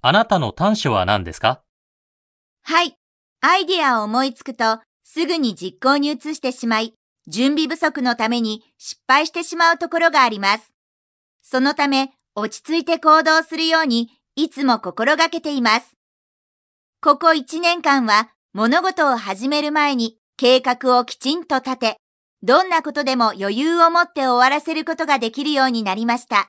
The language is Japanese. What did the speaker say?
あなたの短所は何ですか？はい。アイデアを思いつくと、すぐに実行に移してしまい、準備不足のために失敗してしまうところがあります。そのため、落ち着いて行動するように、いつも心がけています。ここ1年間は、物事を始める前に計画をきちんと立て、どんなことでも余裕を持って終わらせることができるようになりました。